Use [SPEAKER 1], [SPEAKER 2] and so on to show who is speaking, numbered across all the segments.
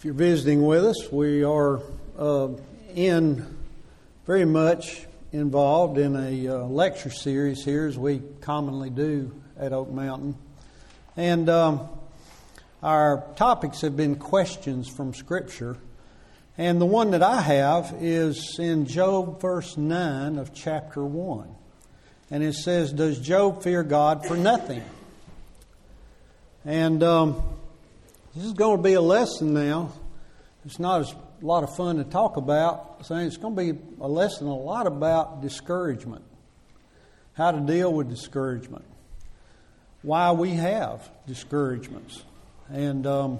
[SPEAKER 1] If you're visiting with us, we are uh, in very much involved in a uh, lecture series here, as we commonly do at Oak Mountain. And um, our topics have been questions from Scripture. And the one that I have is in Job, verse 9 of chapter 1. And it says, Does Job fear God for nothing? And um, this is going to be a lesson now. It's not a lot of fun to talk about. Saying it's going to be a lesson a lot about discouragement, how to deal with discouragement, why we have discouragements, and um,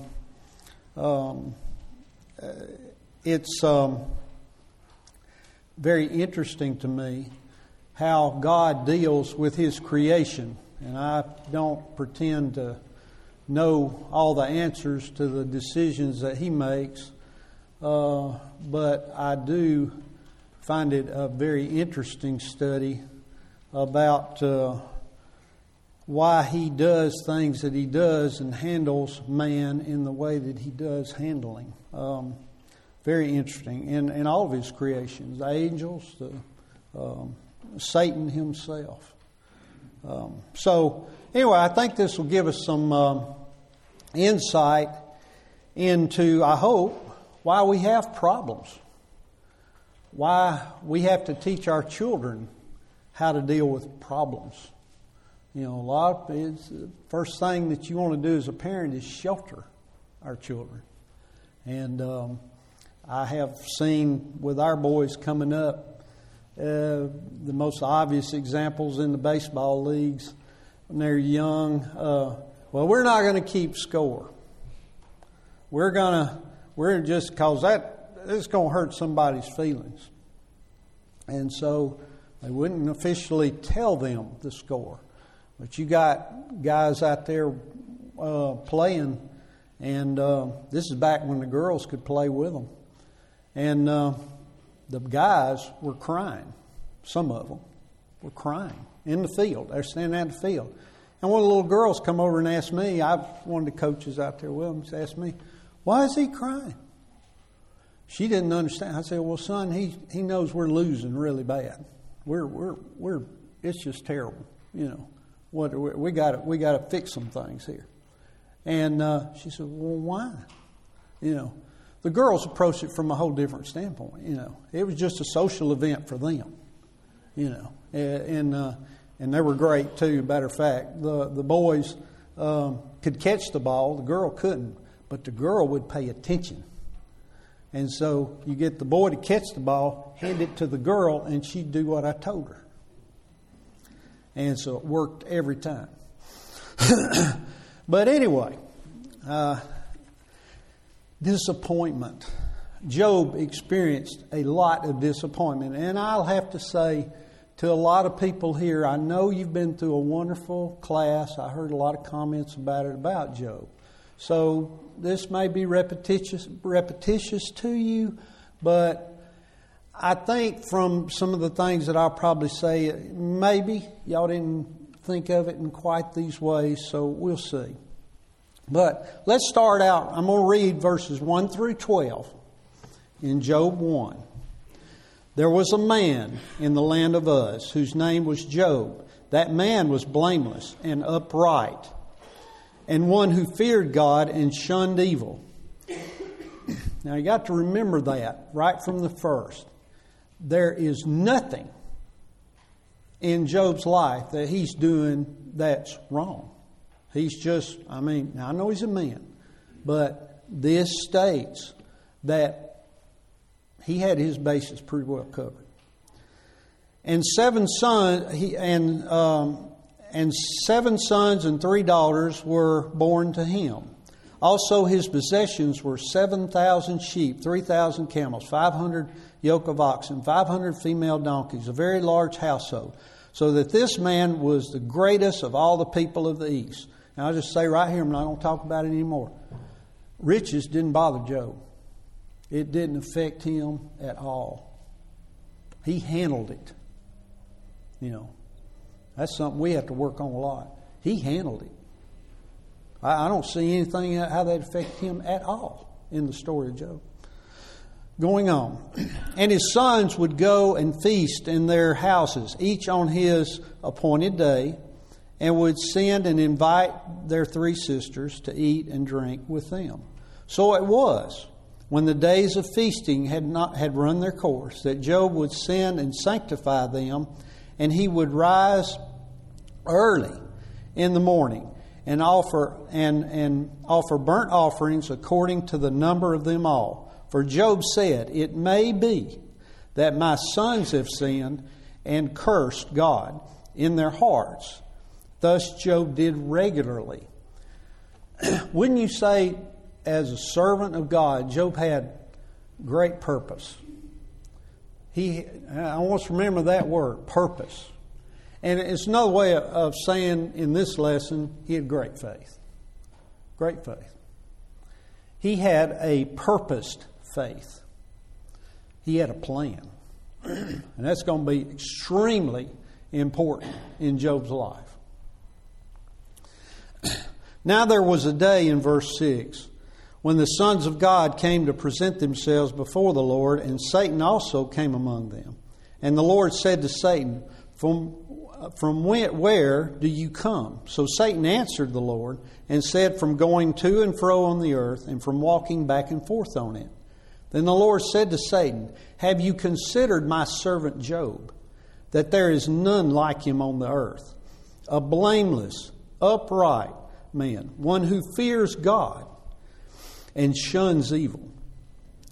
[SPEAKER 1] um, it's um, very interesting to me how God deals with His creation, and I don't pretend to know all the answers to the decisions that he makes, uh, but I do find it a very interesting study about uh, why he does things that he does and handles man in the way that he does handling. Um, very interesting in, in all of his creations the angels, the, um, Satan himself. Um, so, anyway, I think this will give us some um, insight into, I hope, why we have problems, why we have to teach our children how to deal with problems. You know, a lot of it's the first thing that you want to do as a parent is shelter our children. And um, I have seen with our boys coming up uh, the most obvious examples in the baseball leagues when they're young. Uh, well, we're not going to keep score. We're going to, we're just, because that, it's going to hurt somebody's feelings. And so they wouldn't officially tell them the score. But you got guys out there uh, playing, and uh, this is back when the girls could play with them. And uh, the guys were crying. Some of them were crying in the field. They're standing out in the field. And one of the little girls come over and asked me, I've one of the coaches out there him, asked me, why is he crying? She didn't understand. I said, well, son, he, he knows we're losing really bad. We're, we're, we're, it's just terrible, you know. What, we we got we to fix some things here. And uh, she said, well, why? You know, the girls approached it from a whole different standpoint. You know, it was just a social event for them. You know, and uh, and they were great too. Matter of fact, the the boys um, could catch the ball, the girl couldn't, but the girl would pay attention. And so you get the boy to catch the ball, hand it to the girl, and she'd do what I told her. And so it worked every time. but anyway, uh, disappointment. Job experienced a lot of disappointment. And I'll have to say, to a lot of people here, I know you've been through a wonderful class. I heard a lot of comments about it about Job. So this may be repetitious, repetitious to you, but I think from some of the things that I'll probably say, maybe y'all didn't think of it in quite these ways, so we'll see. But let's start out. I'm going to read verses 1 through 12 in Job 1. There was a man in the land of Uz whose name was Job. That man was blameless and upright, and one who feared God and shunned evil. Now you got to remember that right from the first. There is nothing in Job's life that he's doing that's wrong. He's just, I mean, I know he's a man, but this states that he had his bases pretty well covered. And seven sons, and um, and seven sons and three daughters were born to him. Also, his possessions were 7,000 sheep, 3,000 camels, 500 yoke of oxen, 500 female donkeys, a very large household. So that this man was the greatest of all the people of the East. Now, I'll just say right here, I'm not going to talk about it anymore. Riches didn't bother Job. It didn't affect him at all. He handled it. You know, that's something we have to work on a lot. He handled it. I, I don't see anything how that affected him at all. in the story of Job. Going on. And his sons would go and feast in their houses, each on his appointed day, and would send and invite their three sisters to eat and drink with them. So it was, when the days of feasting had not had run their course, that Job would send and sanctify them, and he would rise early in the morning and offer and, and offer burnt offerings according to the number of them all. For Job said, It may be that my sons have sinned and cursed God in their hearts. Thus Job did regularly. Wouldn't you say, as a servant of God, Job had great purpose? He, I want to remember that word, purpose. And it's another way of saying in this lesson, he had great faith. Great faith. He had a purposed faith. He had a plan. and that's going to be extremely important in Job's life. now there was a day in verse 6 when the sons of God came to present themselves before the Lord, and Satan also came among them. And the Lord said to Satan, From from where do you come? So Satan answered the Lord and said, From going to and fro on the earth and from walking back and forth on it. Then the Lord said to Satan, Have you considered my servant Job, that there is none like him on the earth, a blameless, upright man, one who fears God and shuns evil?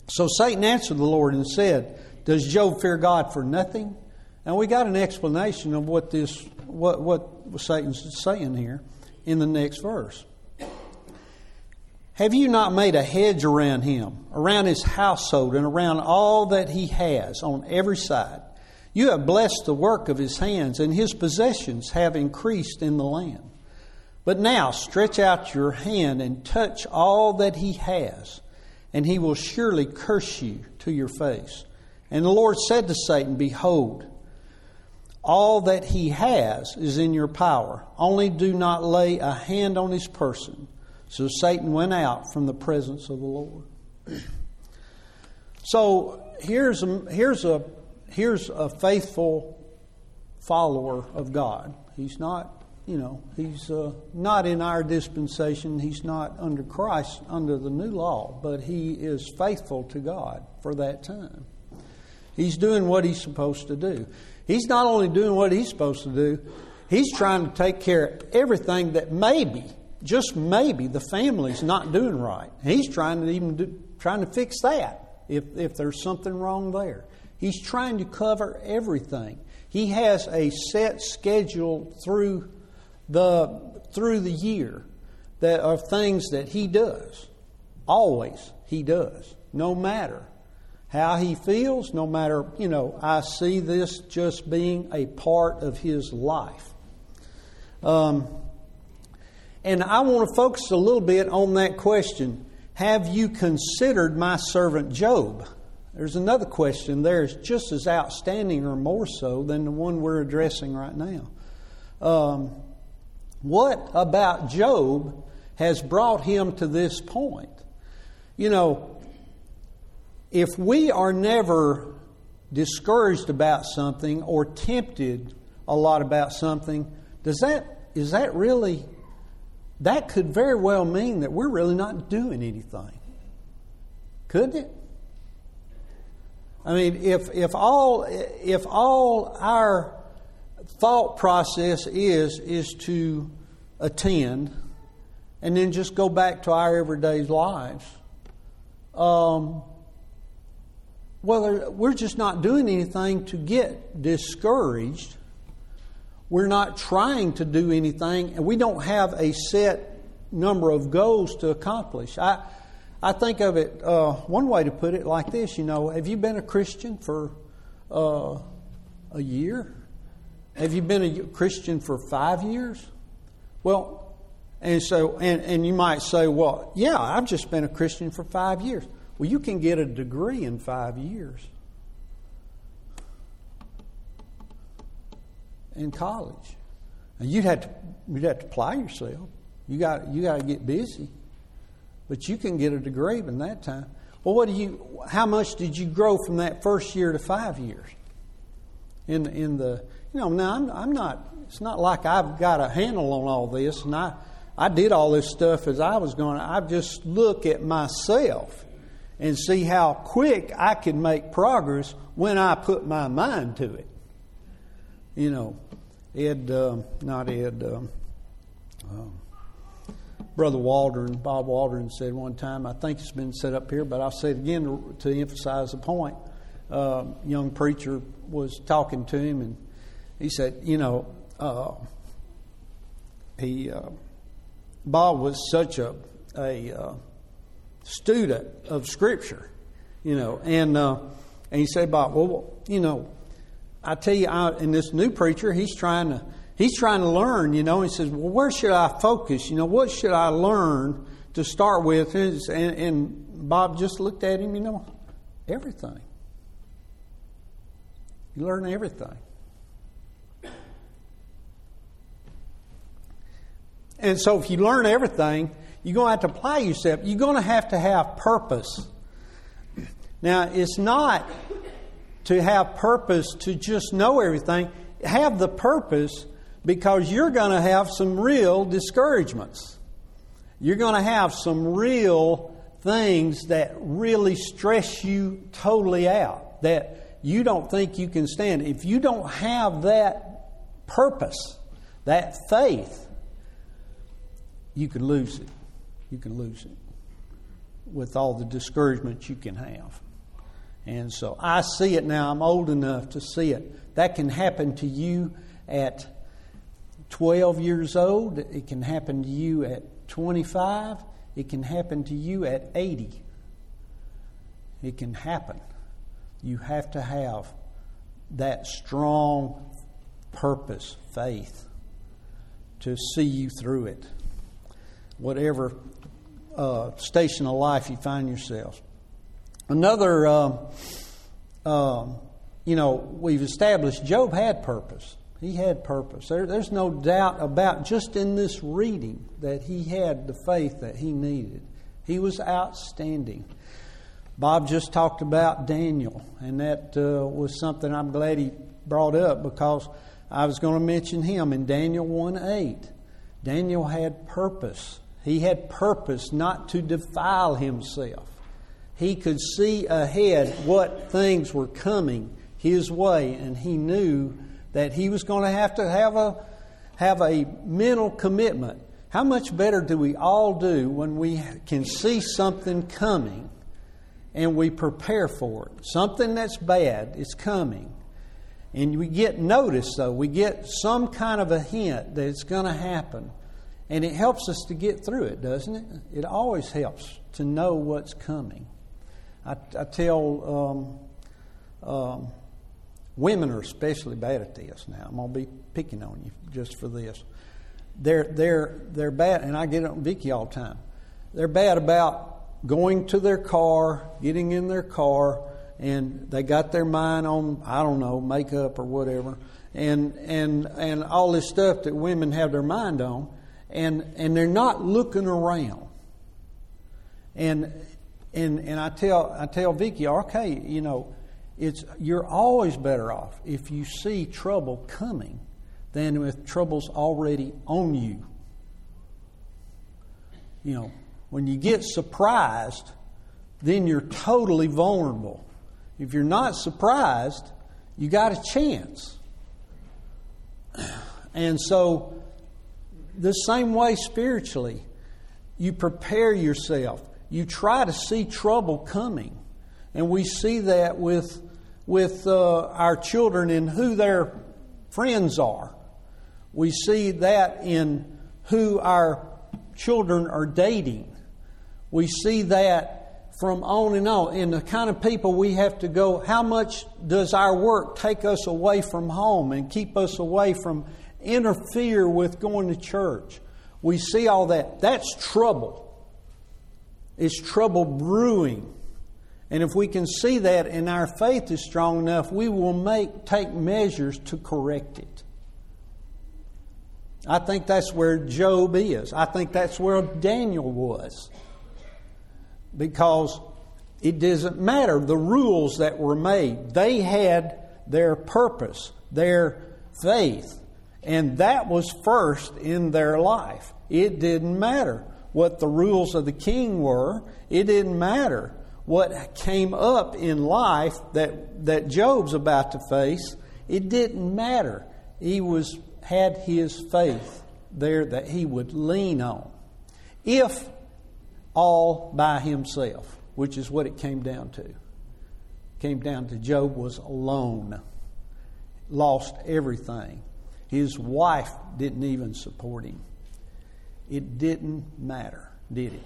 [SPEAKER 1] So Satan answered the Lord and said, Does Job fear God for nothing? And we got an explanation of what this what what Satan's saying here in the next verse. Have you not made a hedge around him, around his household, and around all that he has on every side? You have blessed the work of his hands, and his possessions have increased in the land. But now stretch out your hand and touch all that he has, and he will surely curse you to your face. And the Lord said to Satan, Behold, all that he has is in your power. Only do not lay a hand on his person. So Satan went out from the presence of the Lord. So here's a, here's a, here's a faithful follower of God. He's not, you know, he's uh, not in our dispensation. He's not under Christ, under the new law, but he is faithful to God for that time. He's doing what he's supposed to do. He's not only doing what he's supposed to do, he's trying to take care of everything that maybe, just maybe, the family's not doing right. He's trying to even do, trying to fix that if, if there's something wrong there. He's trying to cover everything. He has a set schedule through the through the year that of things that he does. Always he does, no matter how he feels, no matter, you know, I see this just being a part of his life. Um, and I want to focus a little bit on that question Have you considered my servant Job? There's another question there, it's just as outstanding or more so than the one we're addressing right now. Um, what about Job has brought him to this point? You know, if we are never discouraged about something or tempted a lot about something, does that is that really that could very well mean that we're really not doing anything. Couldn't it? I mean, if if all if all our thought process is is to attend and then just go back to our everyday lives, um, well, we're just not doing anything to get discouraged. We're not trying to do anything, and we don't have a set number of goals to accomplish. I, I think of it uh, one way to put it like this. You know, have you been a Christian for uh, a year? Have you been a Christian for five years? Well, and so, and, and you might say, well, yeah, I've just been a Christian for five years. Well, you can get a degree in five years in college. And you'd have to you'd have to apply yourself. You got you got to get busy. but you can get a degree in that time. Well, what do you? How much did you grow from that first year to five years? In in the you know now I'm I'm not. It's not like I've got a handle on all this, and I I did all this stuff as I was going. I just look at myself and see how quick I can make progress when I put my mind to it. You know, Ed, uh, not Ed, um, um, Brother Waldron, Bob Waldron said one time, I think it's been set up here, but I'll say it again to, to emphasize the point. Uh, young preacher was talking to him, and he said, You know, uh, he, uh, Bob was such a, a uh, student of Scripture, you know. And uh, and he said, "Bob, well, you know, I tell you, I, and this new preacher, he's trying to he's trying to learn, you know. He says, well, where should I focus? You know, what should I learn to start with? And, and Bob just looked at him, you know, everything. You learn everything. And so, if you learn everything, you're going to have to apply yourself. You're going to have to have purpose. Now, it's not to have purpose to just know everything. Have the purpose because you're going to have some real discouragements. You're going to have some real things that really stress you totally out, that you don't think you can stand. If you don't have that purpose, that faith, you can lose it you can lose it with all the discouragement you can have. And so I see it now. I'm old enough to see it. That can happen to you at 12 years old. It can happen to you at 25. It can happen to you at 80. It can happen. You have to have that strong purpose, faith, to see you through it. Whatever uh, station of life you find yourselves. Another, uh, uh, you know, we've established Job had purpose. He had purpose. There, there's no doubt about just in this reading that he had the faith that he needed. He was outstanding. Bob just talked about Daniel, and that uh, was something I'm glad he brought up because I was going to mention him in Daniel 1 8. Daniel had purpose. He had purpose not to defile himself. He could see ahead what things were coming his way, and he knew that he was going to have to have a, have a mental commitment. How much better do we all do when we can see something coming and we prepare for it? Something that's bad is coming. And we get notice, though. We get some kind of a hint that it's going to happen. And it helps us to get through it, doesn't it? It always helps to know what's coming. I, I tell um, um, women are especially bad at this now. I'm going to be picking on you just for this. They're, they're, they're bad, and I get it on Vicky all the time. They're bad about going to their car, getting in their car, and they got their mind on, I don't know, makeup or whatever, and, and, and all this stuff that women have their mind on and and they're not looking around. And and and I tell I tell Vicky, okay, you know, it's you're always better off if you see trouble coming than if trouble's already on you. You know, when you get surprised, then you're totally vulnerable. If you're not surprised, you got a chance. And so the same way spiritually. You prepare yourself. You try to see trouble coming. And we see that with, with uh, our children and who their friends are. We see that in who our children are dating. We see that from on and on. In the kind of people we have to go, how much does our work take us away from home and keep us away from interfere with going to church. We see all that. That's trouble. It's trouble brewing. And if we can see that and our faith is strong enough, we will make take measures to correct it. I think that's where Job is. I think that's where Daniel was. because it doesn't matter the rules that were made. They had their purpose, their faith, and that was first in their life. It didn't matter what the rules of the king were, it didn't matter what came up in life that, that Job's about to face. It didn't matter. He was had his faith there that he would lean on. If all by himself, which is what it came down to. Came down to Job was alone, lost everything. His wife didn't even support him. It didn't matter, did it?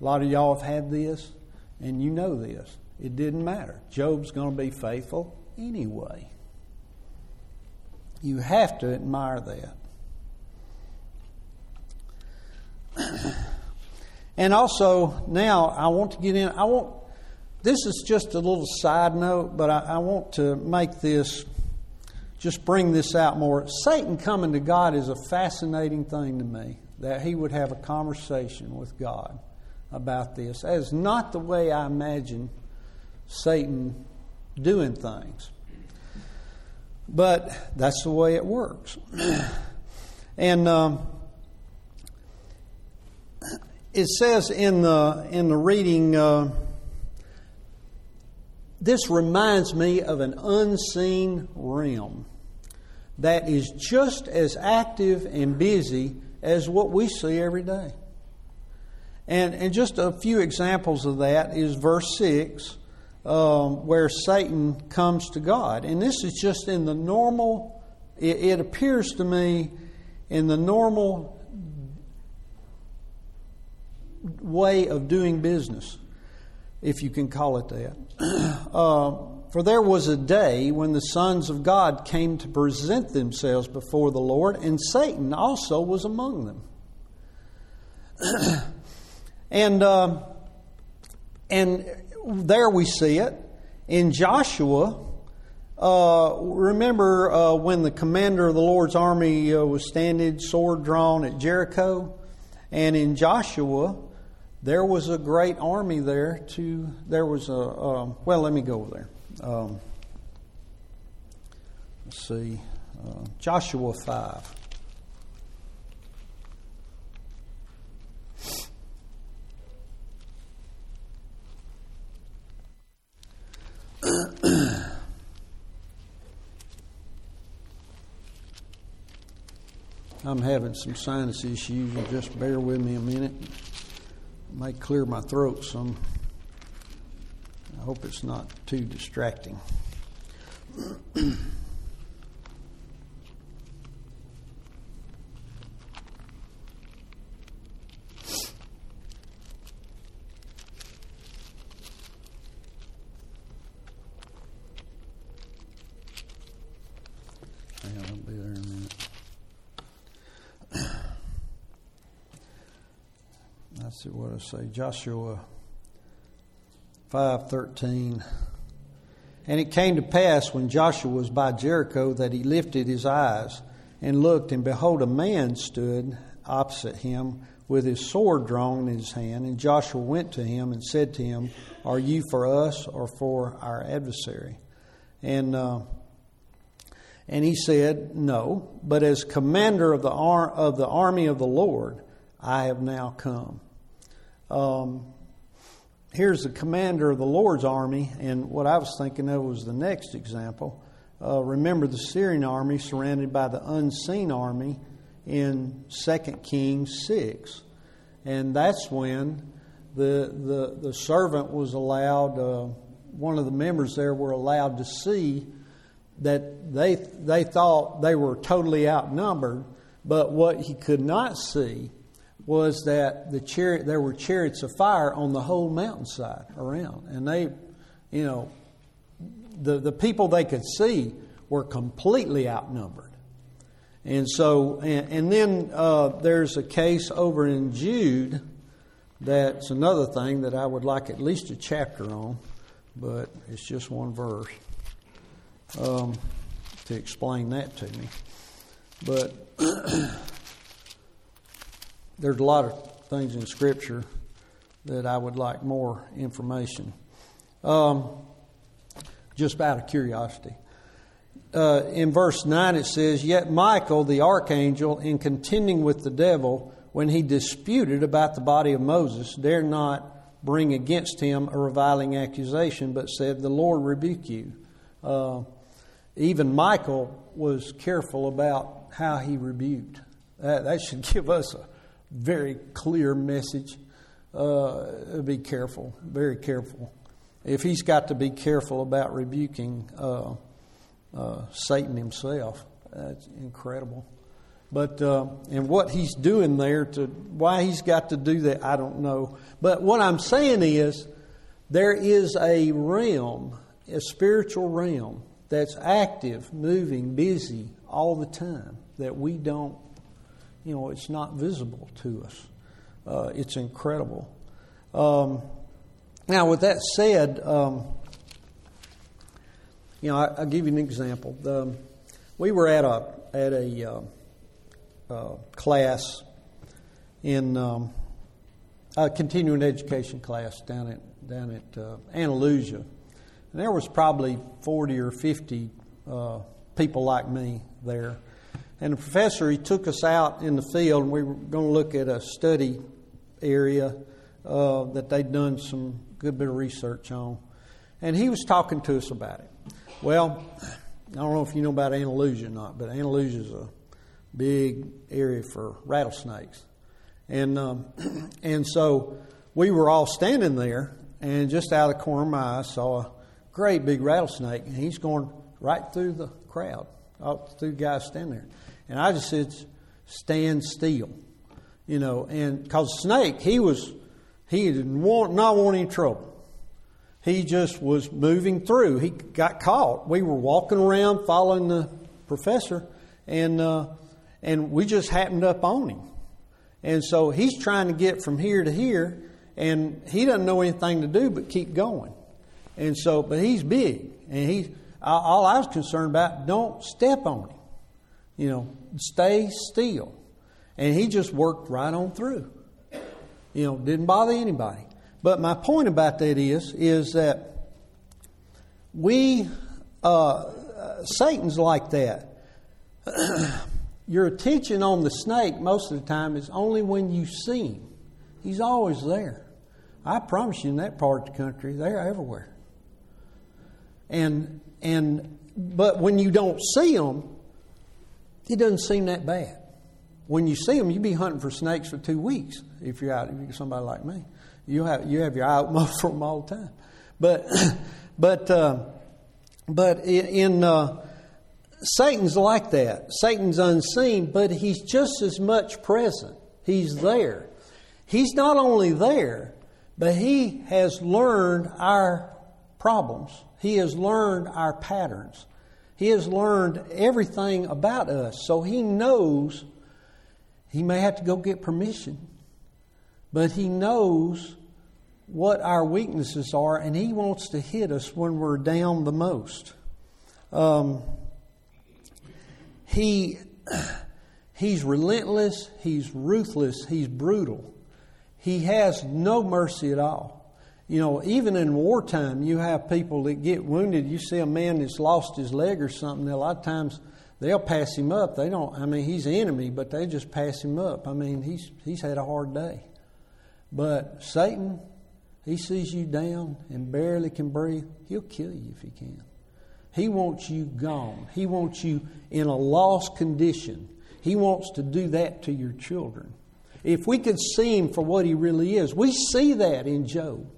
[SPEAKER 1] A lot of y'all have had this, and you know this. It didn't matter. Job's going to be faithful anyway. You have to admire that. and also, now I want to get in. I want. This is just a little side note, but I, I want to make this just bring this out more. Satan coming to God is a fascinating thing to me, that he would have a conversation with God about this. That is not the way I imagine Satan doing things. But that's the way it works. and um, it says in the, in the reading, uh, this reminds me of an unseen realm that is just as active and busy as what we see every day. And, and just a few examples of that is verse 6, um, where Satan comes to God. And this is just in the normal, it, it appears to me in the normal way of doing business, if you can call it that. Uh, for there was a day when the sons of God came to present themselves before the Lord, and Satan also was among them. and uh, and there we see it in Joshua. Uh, remember uh, when the commander of the Lord's army uh, was standing, sword drawn at Jericho, and in Joshua there was a great army there. To there was a um, well, let me go over there. Um, let's see, uh, Joshua 5. I'm having some sinus issues, and just bear with me a minute. It might clear my throat some. I hope it's not too distracting. Let's see what I say. Joshua 5:13 And it came to pass when Joshua was by Jericho that he lifted his eyes and looked and behold a man stood opposite him with his sword drawn in his hand. And Joshua went to him and said to him are you for us or for our adversary? And uh, and he said no but as commander of the ar- of the army of the Lord I have now come. Um, here's the commander of the Lord's army, and what I was thinking of was the next example. Uh, remember the Syrian army surrounded by the unseen army in 2 Kings 6. And that's when the, the, the servant was allowed, uh, one of the members there were allowed to see that they, they thought they were totally outnumbered, but what he could not see was that the chariot there were chariots of fire on the whole mountainside around, and they, you know, the the people they could see were completely outnumbered, and so and, and then uh, there's a case over in Jude that's another thing that I would like at least a chapter on, but it's just one verse um, to explain that to me, but. there's a lot of things in Scripture that I would like more information. Um, just out of curiosity. Uh, in verse 9 it says, Yet Michael, the archangel, in contending with the devil, when he disputed about the body of Moses, dare not bring against him a reviling accusation, but said, The Lord rebuke you. Uh, even Michael was careful about how he rebuked. That, that should give us a very clear message. Uh, be careful, very careful. If he's got to be careful about rebuking uh, uh, Satan himself, that's incredible. But uh, and what he's doing there to why he's got to do that, I don't know. But what I'm saying is there is a realm, a spiritual realm that's active, moving, busy all the time that we don't, you know, it's not visible to us. Uh, it's incredible. Um, now, with that said, um, you know, I, will give you an example. The, we were at a at a uh, uh, class in um, a continuing education class down at down at uh, Andalusia, and there was probably forty or fifty uh, people like me there. And the professor he took us out in the field, and we were going to look at a study area uh, that they'd done some good bit of research on, and he was talking to us about it. Well, I don't know if you know about Andalusia or not, but Andalusia is a big area for rattlesnakes. And, um, and so we were all standing there, and just out of the corner of my eye, I saw a great big rattlesnake, and he's going right through the crowd, through the guys stand there. And I just said, stand still, you know, and because snake, he was, he didn't want, not want any trouble. He just was moving through. He got caught. We were walking around following the professor, and uh, and we just happened up on him. And so he's trying to get from here to here, and he doesn't know anything to do but keep going. And so, but he's big, and he all I was concerned about, don't step on him. You know, stay still. And he just worked right on through. You know, didn't bother anybody. But my point about that is, is that we, uh, Satan's like that. your attention on the snake most of the time is only when you see him. He's always there. I promise you, in that part of the country, they're everywhere. And and but when you don't see them, it doesn't seem that bad. When you see them, you be hunting for snakes for two weeks if you're out. If you're somebody like me, you have you have your eye open for them all the time. But but uh, but in uh, Satan's like that. Satan's unseen, but he's just as much present. He's there. He's not only there, but he has learned our problems. He has learned our patterns. He has learned everything about us. So he knows he may have to go get permission, but he knows what our weaknesses are, and he wants to hit us when we're down the most. Um, he, he's relentless, he's ruthless, he's brutal. He has no mercy at all. You know, even in wartime, you have people that get wounded. You see a man that's lost his leg or something, a lot of times they'll pass him up. They don't, I mean, he's enemy, but they just pass him up. I mean, he's, he's had a hard day. But Satan, he sees you down and barely can breathe, he'll kill you if he can. He wants you gone. He wants you in a lost condition. He wants to do that to your children. If we could see him for what he really is, we see that in Job.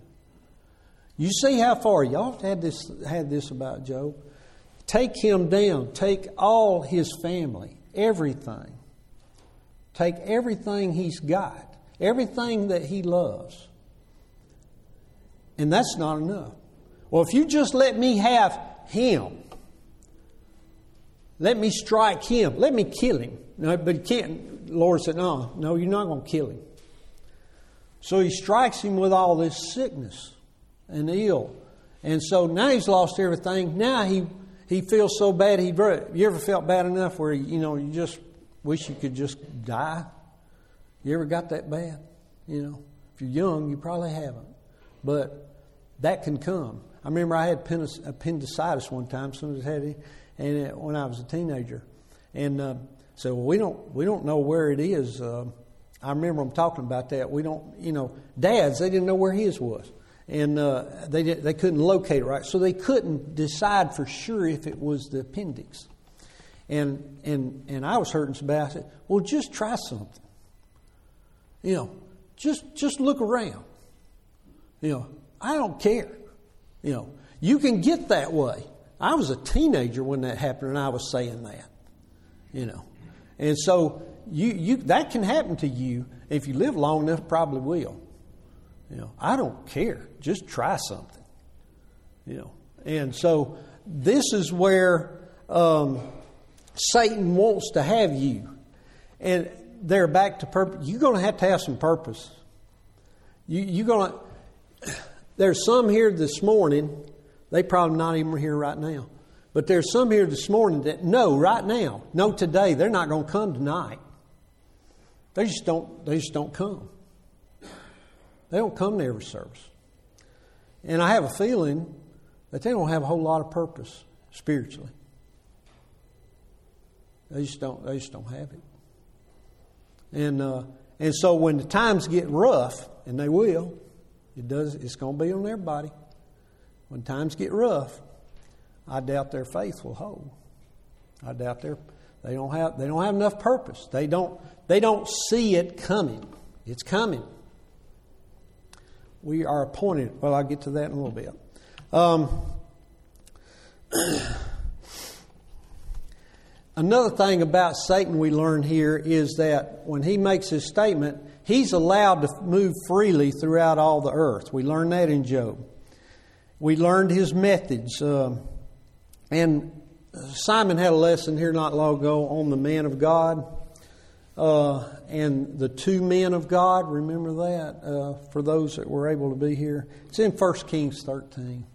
[SPEAKER 1] You see how far y'all had this had this about Job. Take him down. Take all his family, everything. Take everything he's got, everything that he loves. And that's not enough. Well, if you just let me have him. Let me strike him. Let me kill him. No, but he can't. The Lord said, No, no, you're not going to kill him. So he strikes him with all this sickness and ill. And so now he's lost everything. Now he, he feels so bad. He You ever felt bad enough where, you know, you just wish you could just die? You ever got that bad? You know, if you're young, you probably haven't. But that can come. I remember I had appendicitis one time, soon as I had it, and it, when I was a teenager. And uh, so we don't we don't know where it is. Uh, I remember them talking about that. We don't, you know, dads they didn't know where his was, and uh, they they couldn't locate it right, so they couldn't decide for sure if it was the appendix. And and and I was hurting so bad. I said, "Well, just try something. You know, just just look around. You know, I don't care. You know, you can get that way. I was a teenager when that happened, and I was saying that. You know, and so you, you that can happen to you if you live long enough. Probably will. You know, I don't care. Just try something. You know, and so this is where um, Satan wants to have you, and they're back to purpose. You're going to have to have some purpose. You, you're going to. There's some here this morning. They probably not even here right now. But there's some here this morning that know right now, know today, they're not going to come tonight. They just don't. They just don't come. They don't come to every service. And I have a feeling that they don't have a whole lot of purpose spiritually. They just don't. They just don't have it. And uh, and so when the times get rough, and they will, it does. It's going to be on everybody. When times get rough, I doubt their faith will hold. I doubt their they don't have they don't have enough purpose. They don't they don't see it coming. It's coming. We are appointed. Well, I'll get to that in a little bit. Um, another thing about Satan we learn here is that when he makes his statement, he's allowed to move freely throughout all the earth. We learn that in Job. We learned his methods. Um, and Simon had a lesson here not long ago on the man of God uh, and the two men of God. Remember that uh, for those that were able to be here. It's in 1 Kings 13.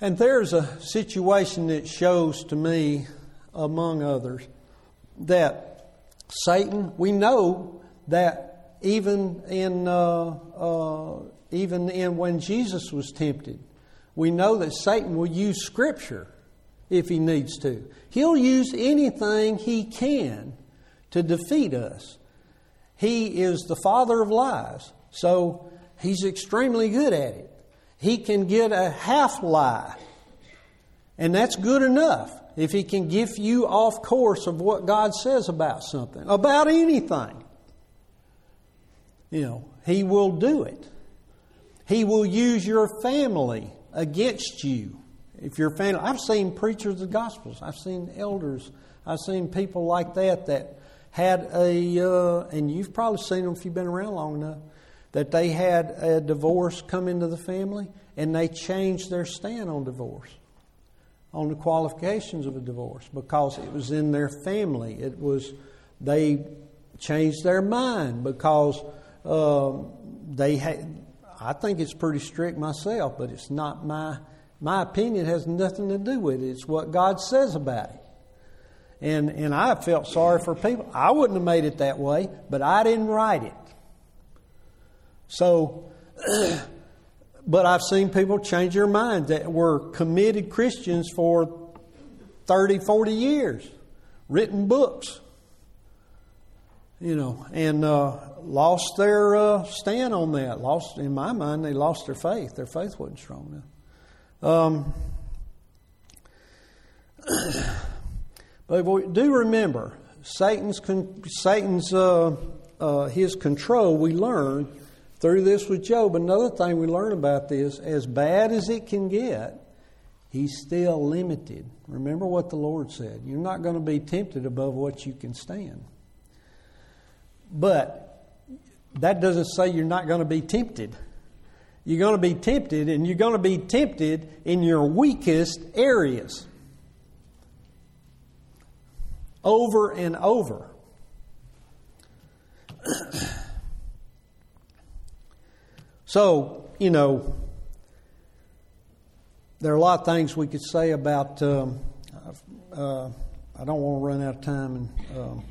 [SPEAKER 1] And there's a situation that shows to me, among others, that Satan, we know that even in, uh, uh even in when Jesus was tempted, we know that Satan will use Scripture if he needs to. He'll use anything he can to defeat us. He is the father of lies, so he's extremely good at it. He can get a half lie, and that's good enough if he can get you off course of what God says about something, about anything. You know, he will do it. He will use your family against you. If you're a fan, I've seen preachers of the Gospels, I've seen elders, I've seen people like that that had a, uh, and you've probably seen them if you've been around long enough, that they had a divorce come into the family and they changed their stand on divorce, on the qualifications of a divorce, because it was in their family. It was, they changed their mind because uh, they had, I think it's pretty strict myself, but it's not my my opinion has nothing to do with it. It's what God says about it. And and I felt sorry for people. I wouldn't have made it that way, but I didn't write it. So but I've seen people change their minds that were committed Christians for 30, 40 years, written books, you know, and uh, lost their uh, stand on that. Lost, in my mind, they lost their faith. Their faith wasn't strong enough. Um, but do remember Satan's Satan's uh, uh, his control. We learn through this with Job. Another thing we learn about this: as bad as it can get, he's still limited. Remember what the Lord said: You're not going to be tempted above what you can stand. But that doesn't say you're not going to be tempted. You're going to be tempted, and you're going to be tempted in your weakest areas over and over. so, you know, there are a lot of things we could say about. Um, uh, I don't want to run out of time and. Um,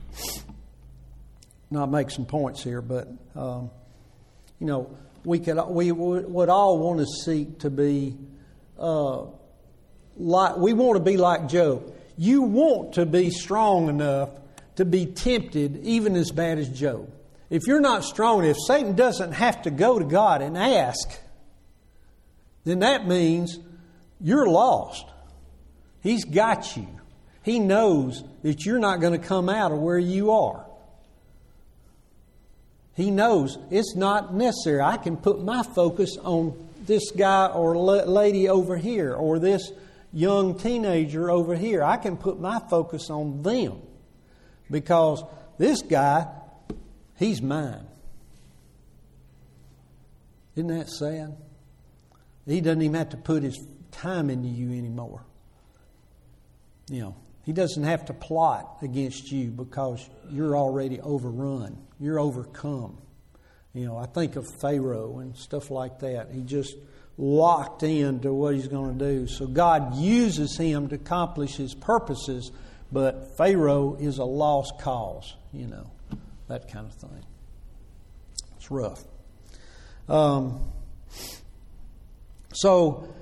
[SPEAKER 1] not make some points here, but um, you know, we could we would all want to seek to be uh, like we want to be like Job. You want to be strong enough to be tempted, even as bad as Job. If you're not strong, if Satan doesn't have to go to God and ask, then that means you're lost. He's got you. He knows that you're not going to come out of where you are. He knows it's not necessary. I can put my focus on this guy or lady over here or this young teenager over here. I can put my focus on them because this guy, he's mine. Isn't that sad? He doesn't even have to put his time into you anymore. You know, he doesn't have to plot against you because you're already overrun. You're overcome. You know, I think of Pharaoh and stuff like that. He just locked into what he's going to do. So God uses him to accomplish his purposes, but Pharaoh is a lost cause, you know, that kind of thing. It's rough. Um, so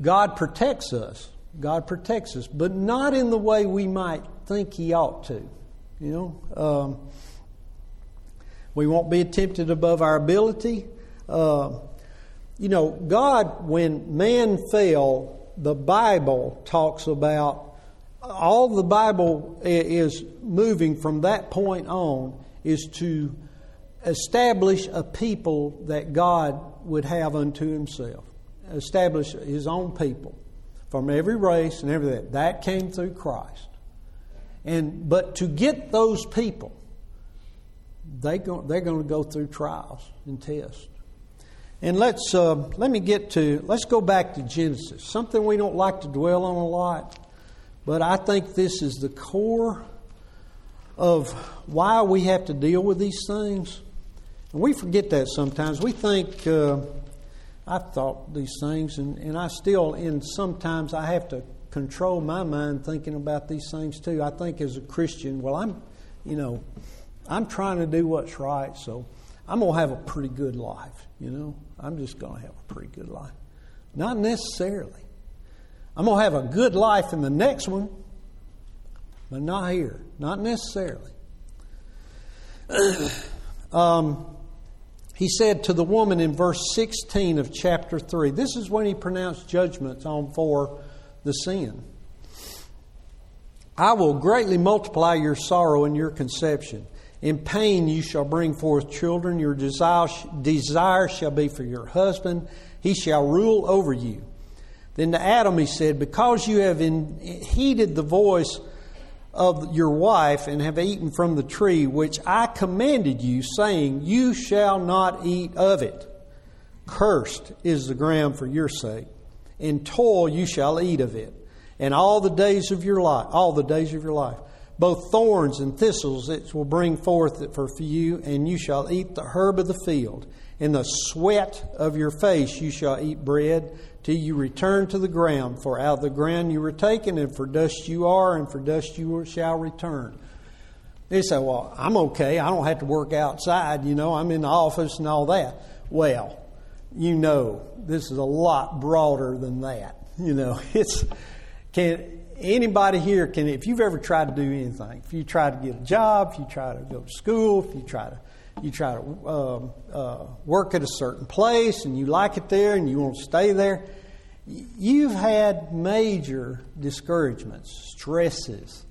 [SPEAKER 1] God protects us. God protects us, but not in the way we might think He ought to. You know, um, we won't be tempted above our ability. Uh, you know, God, when man fell, the Bible talks about all the Bible is moving from that point on is to establish a people that God would have unto Himself, establish His own people from every race and everything. That came through Christ. And but to get those people, they go, they're going to go through trials and tests. And let's uh, let me get to let's go back to Genesis. Something we don't like to dwell on a lot, but I think this is the core of why we have to deal with these things. And we forget that sometimes. We think uh, I've thought these things, and, and I still, in sometimes I have to control my mind thinking about these things too. I think as a Christian, well, I'm, you know, I'm trying to do what's right, so I'm going to have a pretty good life, you know. I'm just going to have a pretty good life. Not necessarily. I'm going to have a good life in the next one, but not here. Not necessarily. um, he said to the woman in verse 16 of chapter 3, this is when he pronounced judgments on for the sin. I will greatly multiply your sorrow and your conception. In pain you shall bring forth children. Your desire, desire shall be for your husband. He shall rule over you. Then to Adam he said, Because you have in, heeded the voice of your wife and have eaten from the tree which I commanded you, saying, You shall not eat of it. Cursed is the ground for your sake. In toil you shall eat of it, and all the days of your life, all the days of your life. Both thorns and thistles it will bring forth for you, and you shall eat the herb of the field. In the sweat of your face you shall eat bread till you return to the ground. For out of the ground you were taken, and for dust you are, and for dust you shall return. They say, Well, I'm okay. I don't have to work outside. You know, I'm in the office and all that. Well, you know, this is a lot broader than that. You know, it's can anybody here can if you've ever tried to do anything, if you try to get a job, if you try to go to school, if you try to you try to um, uh, work at a certain place and you like it there and you want to stay there, you've had major discouragements, stresses,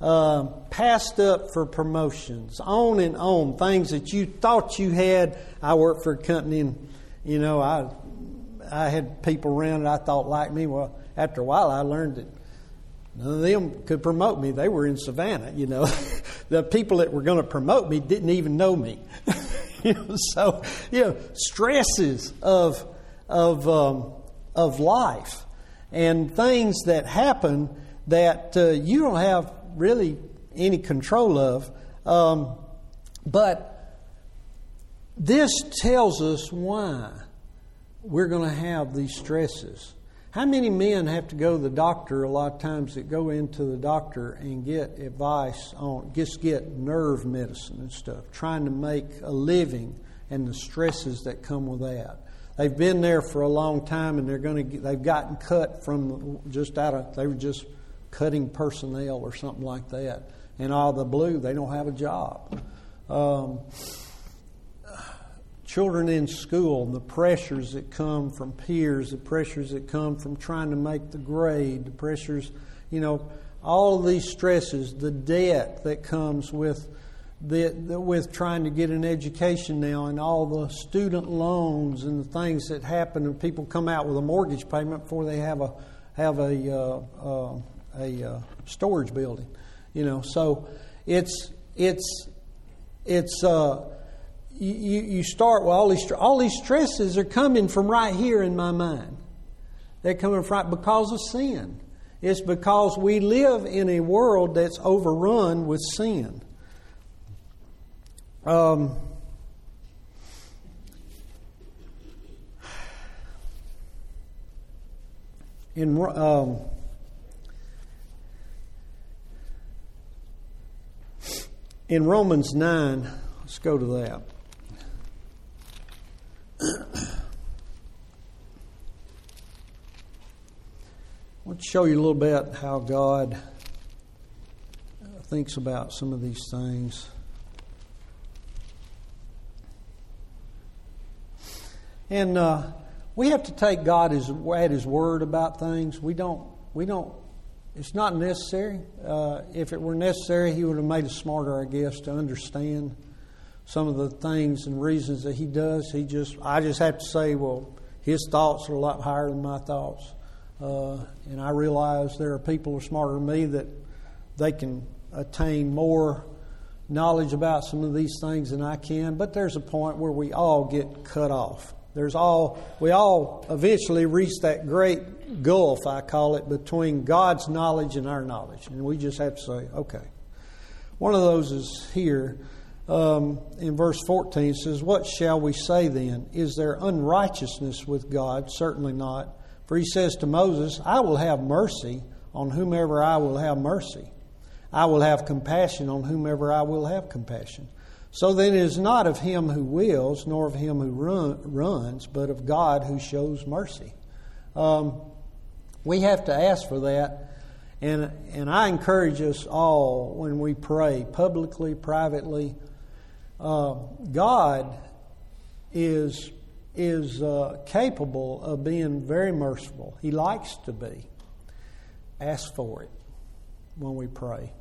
[SPEAKER 1] um, passed up for promotions, on and on, things that you thought you had. I worked for a company and, you know, I, I had people around that I thought liked me. Well, after a while, I learned that none of them could promote me. They were in Savannah, you know. the people that were going to promote me didn't even know me. you know, so, you know, stresses of, of, um, of life and things that happen that uh, you don't have really any control of. Um, but this tells us why we're going to have these stresses. How many men have to go to the doctor a lot of times that go into the doctor and get advice on, just get nerve medicine and stuff, trying to make a living and the stresses that come with that. They've been there for a long time, and they're going to. They've gotten cut from just out of. They were just cutting personnel or something like that, and all the blue, they don't have a job. Um, children in school, the pressures that come from peers, the pressures that come from trying to make the grade, the pressures, you know, all of these stresses, the debt that comes with the, the, with trying to get an education now, and all the student loans and the things that happen, and people come out with a mortgage payment before they have a have a uh, uh, a uh, storage building, you know. So it's it's it's uh, you, you start with all these all these stresses are coming from right here in my mind. They're coming from because of sin. It's because we live in a world that's overrun with sin. Um, in um, in Romans nine, let's go to that. I want to show you a little bit how God thinks about some of these things. And uh, we have to take God at His word about things. We don't. We don't. It's not necessary. Uh, if it were necessary, He would have made us smarter, I guess, to understand some of the things and reasons that He does. He just. I just have to say, well, His thoughts are a lot higher than my thoughts. Uh, and I realize there are people who are smarter than me that they can attain more knowledge about some of these things than I can. But there's a point where we all get cut off. There's all we all eventually reach that great gulf, I call it, between God's knowledge and our knowledge, and we just have to say, okay. One of those is here um, in verse 14. It says, "What shall we say then? Is there unrighteousness with God? Certainly not." For he says to Moses, I will have mercy on whomever I will have mercy. I will have compassion on whomever I will have compassion. So then it is not of him who wills, nor of him who run, runs, but of God who shows mercy. Um, we have to ask for that. And, and I encourage us all when we pray, publicly, privately, uh, God is is uh, capable of being very merciful. He likes to be. Ask for it when we pray.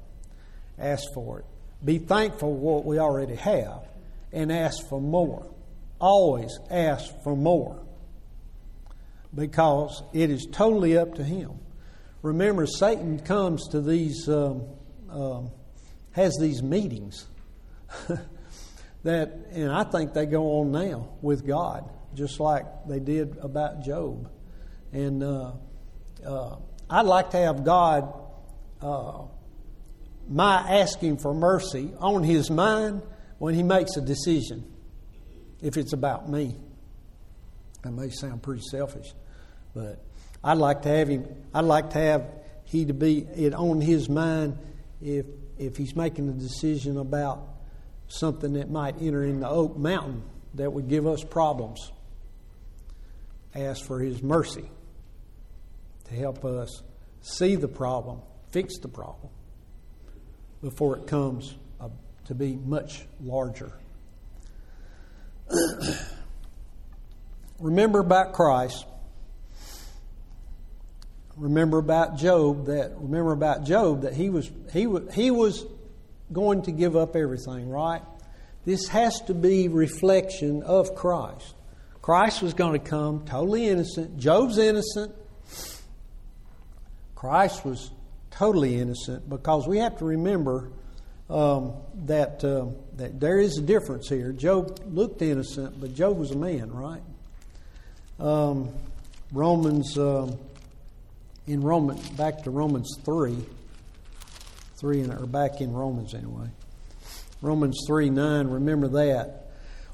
[SPEAKER 1] Ask for it. Be thankful for what we already have and ask for more. Always ask for more because it is totally up to Him. Remember, Satan comes to these, um, um, has these meetings that, and I think they go on now with God just like they did about Job. And uh, uh, I'd like to have God, uh, my asking for mercy, on his mind when he makes a decision, if it's about me. That may sound pretty selfish, but I'd like to have him, I'd like to have he to be it on his mind if if he's making a decision about something that might enter in the oak mountain that would give us problems ask for His mercy to help us see the problem, fix the problem, before it comes to be much larger. remember about Christ. Remember about Job that remember about Job that he was he was he was going to give up everything, right? This has to be reflection of Christ. Christ was going to come totally innocent. Job's innocent. Christ was totally innocent because we have to remember um, that uh, that there is a difference here. Job looked innocent, but Job was a man, right? Um, Romans um, in Roman back to Romans three, three in, or back in Romans anyway. Romans three nine. Remember that.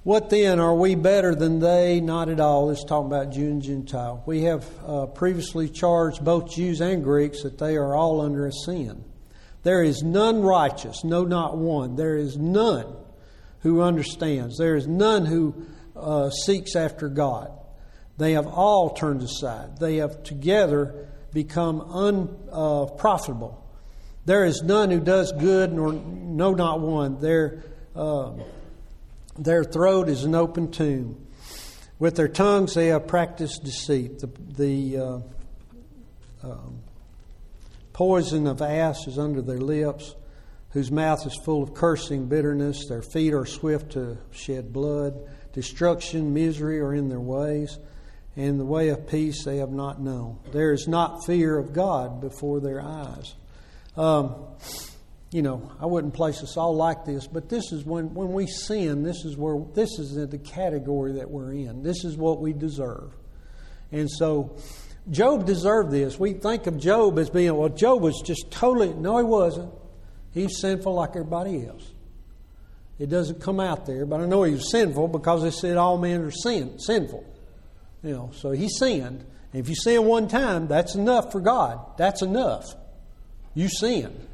[SPEAKER 1] What then? Are we better than they? Not at all. It's talking about Jew and Gentile. We have uh, previously charged both Jews and Greeks that they are all under a sin. There is none righteous, no, not one. There is none who understands. There is none who uh, seeks after God. They have all turned aside. They have together become unprofitable. Uh, there is none who does good, nor no, not one. Their uh, their throat is an open tomb. With their tongues they have practiced deceit. The, the uh, um, poison of asps is under their lips, whose mouth is full of cursing, bitterness. Their feet are swift to shed blood. Destruction, misery are in their ways, and the way of peace they have not known. There is not fear of God before their eyes. Um, you know, I wouldn't place us all like this, but this is when, when we sin, this is where this is the category that we're in. This is what we deserve. And so Job deserved this. We think of Job as being, well, Job was just totally, no, he wasn't. He's sinful like everybody else. It doesn't come out there, but I know he was sinful because it said all men are sin, sinful. You know, so he sinned. And if you sin one time, that's enough for God. That's enough. You sin.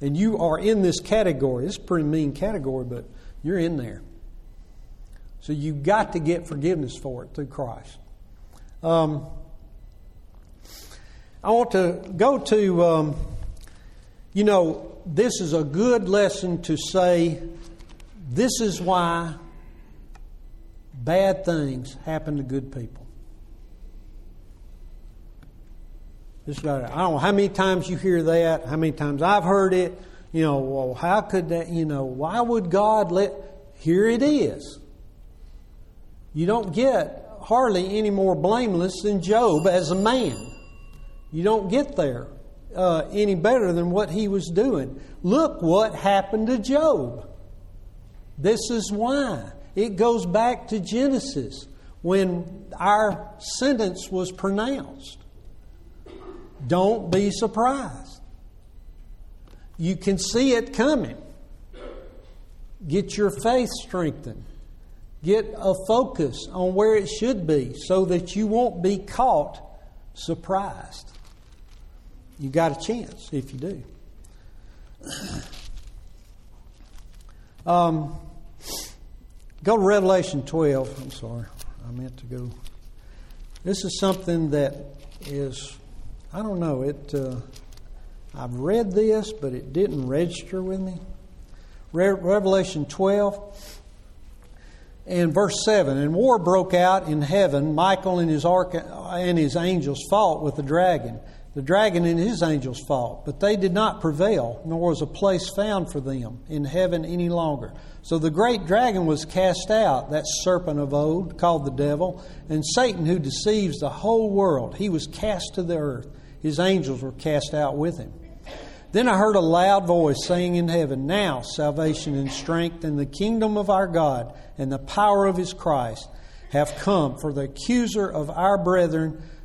[SPEAKER 1] And you are in this category. It's a pretty mean category, but you're in there. So you've got to get forgiveness for it through Christ. Um, I want to go to, um, you know, this is a good lesson to say this is why bad things happen to good people. I don't know how many times you hear that, how many times I've heard it. You know, well, how could that, you know, why would God let, here it is. You don't get hardly any more blameless than Job as a man. You don't get there uh, any better than what he was doing. Look what happened to Job. This is why. It goes back to Genesis when our sentence was pronounced. Don't be surprised. You can see it coming. Get your faith strengthened. Get a focus on where it should be so that you won't be caught surprised. You got a chance if you do. Um, go to Revelation 12. I'm sorry, I meant to go. This is something that is I don't know. It. Uh, I've read this, but it didn't register with me. Re- Revelation 12 and verse 7 And war broke out in heaven. Michael and his, arch- and his angels fought with the dragon. The dragon and his angels fought, but they did not prevail, nor was a place found for them in heaven any longer. So the great dragon was cast out, that serpent of old, called the devil, and Satan, who deceives the whole world. He was cast to the earth his angels were cast out with him. Then I heard a loud voice saying in heaven, Now salvation and strength and the kingdom of our God and the power of his Christ have come, for the accuser of our brethren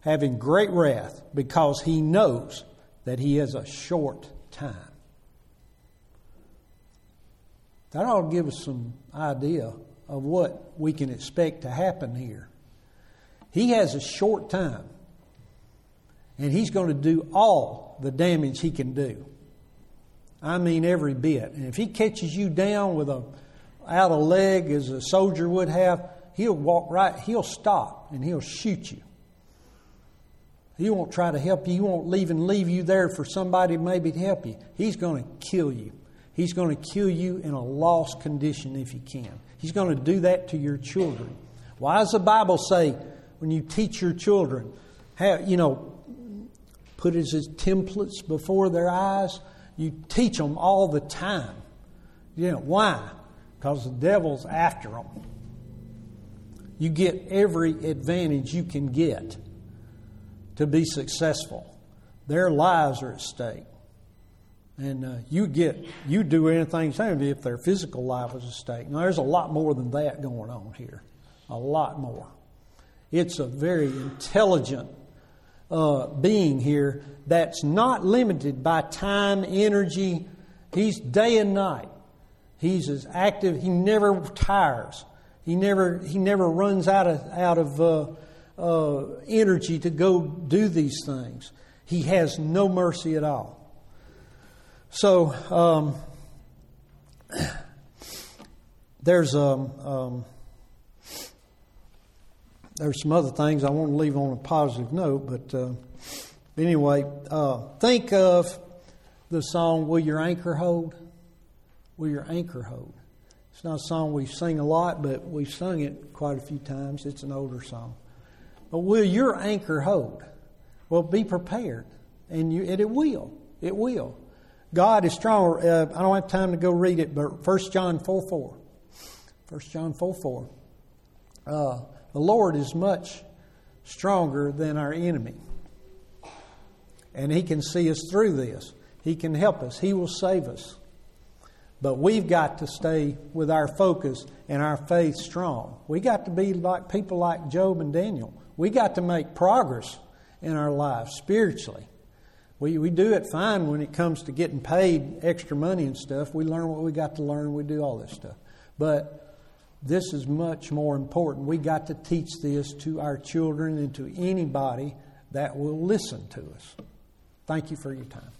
[SPEAKER 1] having great wrath, because he knows that he has a short time. That ought to give us some idea of what we can expect to happen here. He has a short time and he's going to do all the damage he can do. I mean, every bit. And if he catches you down with a out a leg as a soldier would have, he'll walk right, he'll stop and he'll shoot you. He won't try to help you. He won't even leave you there for somebody maybe to help you. He's going to kill you. He's going to kill you in a lost condition if he can. He's going to do that to your children. Why does the Bible say when you teach your children, have, you know, put as templates before their eyes. You teach them all the time. You know, why? Because the devil's after them. You get every advantage you can get to be successful. Their lives are at stake. And uh, you get you do anything same if their physical life is at stake. Now there's a lot more than that going on here, a lot more. It's a very intelligent uh, being here that's not limited by time, energy. He's day and night. He's as active. He never tires. He never he never runs out of out of uh, uh, energy to go do these things. He has no mercy at all. So um, there's um, um, there's some other things I want to leave on a positive note, but uh, anyway, uh, think of the song "Will Your Anchor Hold." Will your anchor hold? It's not a song we sing a lot, but we've sung it quite a few times. It's an older song. But will your anchor hold? Well, be prepared, and you, and it will. It will. God is strong. Uh, I don't have time to go read it, but 1 John 4 4. 1 John 4 4. Uh, the Lord is much stronger than our enemy. And He can see us through this. He can help us. He will save us. But we've got to stay with our focus and our faith strong. We got to be like people like Job and Daniel. We got to make progress in our lives spiritually. We, we do it fine when it comes to getting paid extra money and stuff. We learn what we got to learn. We do all this stuff. But this is much more important. We got to teach this to our children and to anybody that will listen to us. Thank you for your time.